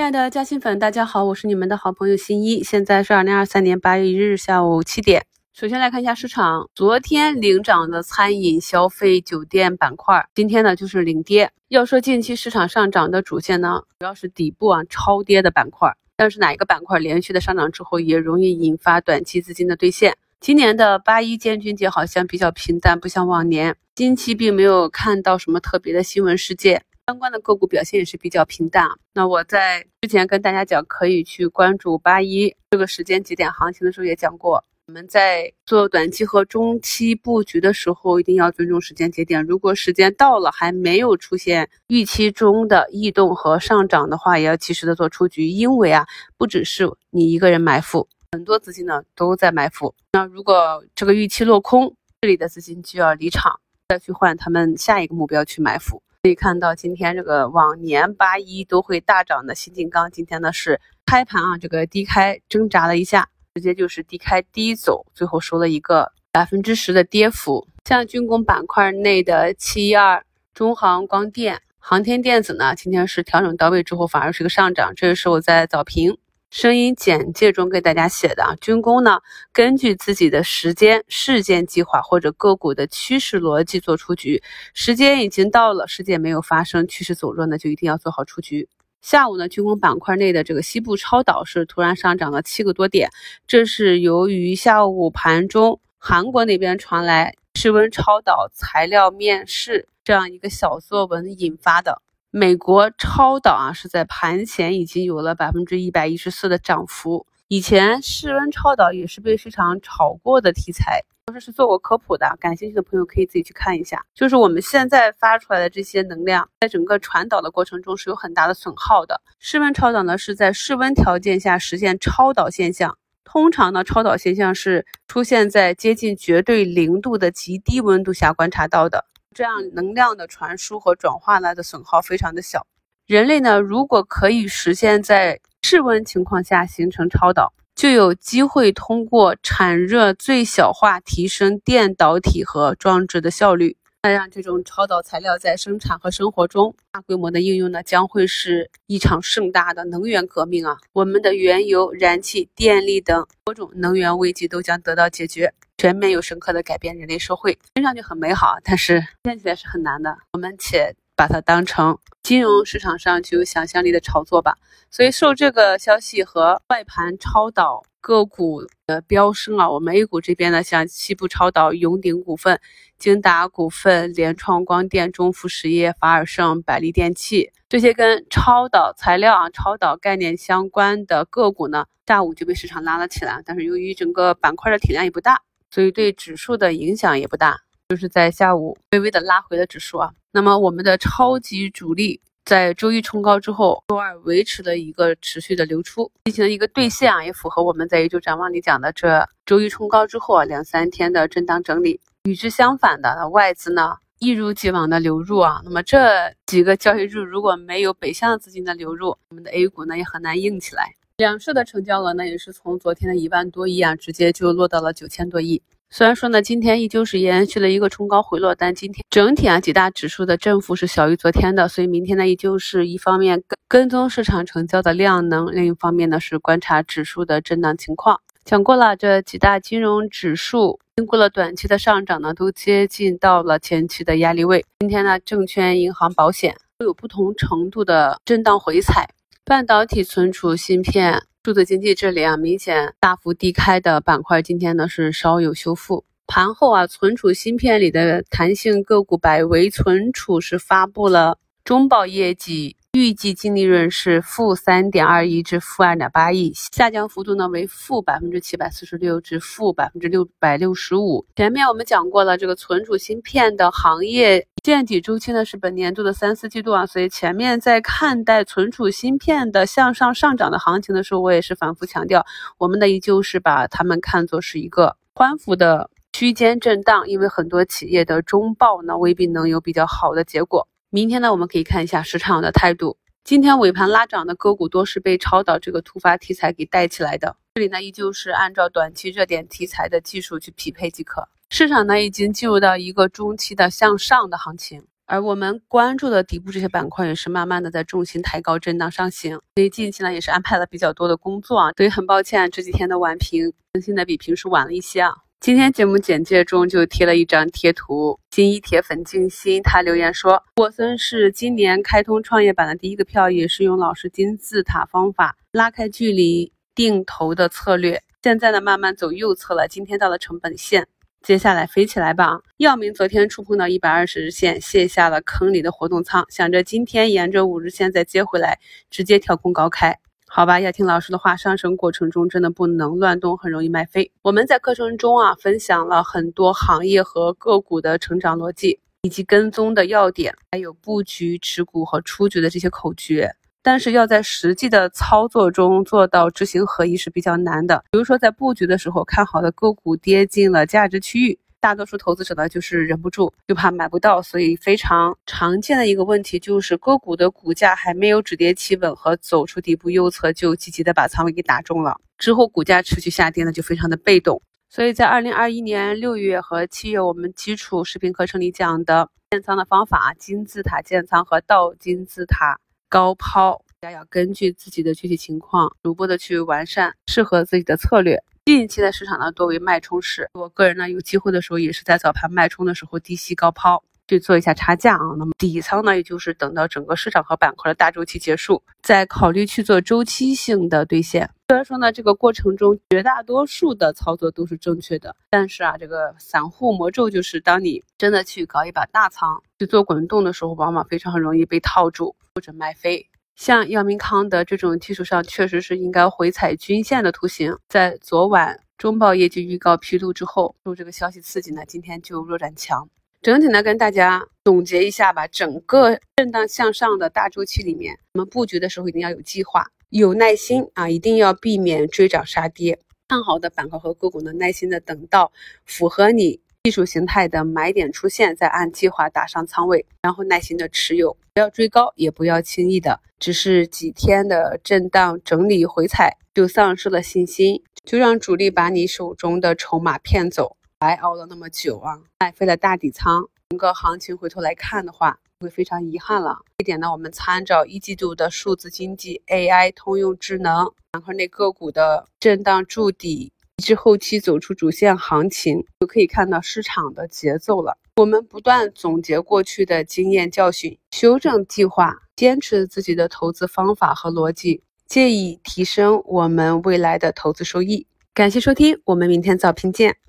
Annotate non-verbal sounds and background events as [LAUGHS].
亲爱的嘉兴粉，大家好，我是你们的好朋友新一。现在是二零二三年八月一日下午七点。首先来看一下市场，昨天领涨的餐饮、消费、酒店板块，今天呢就是领跌。要说近期市场上涨的主线呢，主要是底部啊超跌的板块。但是哪一个板块连续的上涨之后，也容易引发短期资金的兑现。今年的八一建军节好像比较平淡，不像往年，近期并没有看到什么特别的新闻事件。相关的个股表现也是比较平淡啊。那我在之前跟大家讲，可以去关注八一这个时间节点行情的时候也讲过，我们在做短期和中期布局的时候，一定要尊重时间节点。如果时间到了还没有出现预期中的异动和上涨的话，也要及时的做出局，因为啊，不只是你一个人埋伏，很多资金呢都在埋伏。那如果这个预期落空，这里的资金就要离场，再去换他们下一个目标去埋伏。可以看到，今天这个往年八一都会大涨的新金刚，今天呢是开盘啊，这个低开挣扎了一下，直接就是低开低走，最后收了一个百分之十的跌幅。像军工板块内的七一二、中航光电、航天电子呢，今天是调整到位之后，反而是个上涨。这个是我在早评。声音简介中给大家写的啊，军工呢，根据自己的时间、事件计划或者个股的趋势逻辑做出局，时间已经到了，事件没有发生，趋势走弱呢，就一定要做好出局。下午呢，军工板块内的这个西部超导是突然上涨了七个多点，这是由于下午盘中韩国那边传来室温超导材料面试这样一个小作文引发的。美国超导啊，是在盘前已经有了百分之一百一十四的涨幅。以前室温超导也是被市场炒过的题材，当时是做过科普的，感兴趣的朋友可以自己去看一下。就是我们现在发出来的这些能量，在整个传导的过程中是有很大的损耗的。室温超导呢，是在室温条件下实现超导现象。通常呢，超导现象是出现在接近绝对零度的极低温度下观察到的。这样能量的传输和转化呢的损耗非常的小。人类呢，如果可以实现在室温情况下形成超导，就有机会通过产热最小化提升电导体和装置的效率。那让这种超导材料在生产和生活中大规模的应用呢，将会是一场盛大的能源革命啊！我们的原油、燃气、电力等多种能源危机都将得到解决。全面又深刻的改变人类社会，听上去很美好，但是实 [LAUGHS] 现起来是很难的。我们且把它当成金融市场上具有想象力的炒作吧。所以受这个消息和外盘超导个股的飙升啊，我们 A 股这边呢，像西部超导、永鼎股份、京达股份、联创光电、中孚实业、法尔胜、百利电器这些跟超导材料啊、超导概念相关的个股呢，下午就被市场拉了起来。但是由于整个板块的体量也不大。所以对指数的影响也不大，就是在下午微微的拉回了指数啊。那么我们的超级主力在周一冲高之后，周二维持了一个持续的流出，进行了一个兑现啊，也符合我们在一周展望里讲的，这周一冲高之后啊，两三天的震荡整理。与之相反的，外资呢一如既往的流入啊。那么这几个交易日如果没有北向资金的流入，我们的 A 股呢也很难硬起来。两市的成交额呢，也是从昨天的一万多亿啊，直接就落到了九千多亿。虽然说呢，今天依旧是延续了一个冲高回落，但今天整体啊几大指数的振幅是小于昨天的，所以明天呢，依旧是一方面跟跟踪市场成交的量能，另一方面呢是观察指数的震荡情况。讲过了，这几大金融指数经过了短期的上涨呢，都接近到了前期的压力位。今天呢，证券、银行、保险都有不同程度的震荡回踩。半导体、存储、芯片、数字经济这里啊，明显大幅低开的板块，今天呢是稍有修复。盘后啊，存储芯片里的弹性个股百维存储是发布了中报业绩。预计净利润是负三点二亿至负二点八亿，下降幅度呢为负百分之七百四十六至负百分之六百六十五。前面我们讲过了，这个存储芯片的行业见底周期呢是本年度的三四季度啊，所以前面在看待存储芯片的向上上涨的行情的时候，我也是反复强调，我们呢依旧是把它们看作是一个宽幅的区间震荡，因为很多企业的中报呢未必能有比较好的结果。明天呢，我们可以看一下市场的态度。今天尾盘拉涨的个股多是被超导这个突发题材给带起来的。这里呢，依旧是按照短期热点题材的技术去匹配即可。市场呢，已经进入到一个中期的向上的行情。而我们关注的底部这些板块也是慢慢的在重心抬高震荡上行，所以近期呢也是安排了比较多的工作啊，所以很抱歉这几天的晚评更新的比平时晚了一些啊。今天节目简介中就贴了一张贴图，新一铁粉静心他留言说，沃森是今年开通创业板的第一个票，也是用老师金字塔方法拉开距离定投的策略，现在呢慢慢走右侧了，今天到了成本线。接下来飞起来吧！耀明昨天触碰到一百二十日线，卸下了坑里的活动仓，想着今天沿着五日线再接回来，直接跳空高开。好吧，要听老师的话，上升过程中真的不能乱动，很容易卖飞。我们在课程中啊，分享了很多行业和个股的成长逻辑，以及跟踪的要点，还有布局、持股和出局的这些口诀。但是要在实际的操作中做到知行合一是比较难的。比如说在布局的时候，看好的个股跌进了价值区域，大多数投资者呢就是忍不住，又怕买不到，所以非常常见的一个问题就是个股的股价还没有止跌企稳和走出底部右侧，就积极的把仓位给打中了，之后股价持续下跌呢就非常的被动。所以在二零二一年六月和七月，我们基础视频课程里讲的建仓的方法，金字塔建仓和倒金字塔。高抛，大家要根据自己的具体情况，逐步的去完善适合自己的策略。近期的市场呢，多为脉冲式。我个人呢，有机会的时候，也是在早盘脉冲的时候低吸高抛，去做一下差价啊。那么底仓呢，也就是等到整个市场和板块的大周期结束，再考虑去做周期性的兑现。虽然说呢，这个过程中绝大多数的操作都是正确的，但是啊，这个散户魔咒就是，当你真的去搞一把大仓去做滚动的时候，往往非常容易被套住。或者卖飞，像药明康德这种技术上确实是应该回踩均线的图形，在昨晚中报业绩预告披露之后，受这个消息刺激呢，今天就弱转强。整体呢，跟大家总结一下吧，整个震荡向上的大周期里面，我们布局的时候一定要有计划、有耐心啊，一定要避免追涨杀跌。看好的板块和个股呢，耐心的等到符合你。技术形态的买点出现，再按计划打上仓位，然后耐心的持有，不要追高，也不要轻易的，只是几天的震荡整理回踩就丧失了信心，就让主力把你手中的筹码骗走，白熬了那么久啊，卖飞了大底仓，整个行情回头来看的话，会非常遗憾了。这点呢，我们参照一季度的数字经济、AI、通用智能板块内个股的震荡筑底。至后期走出主线行情，就可以看到市场的节奏了。我们不断总结过去的经验教训，修正计划，坚持自己的投资方法和逻辑，借以提升我们未来的投资收益。感谢收听，我们明天早评见。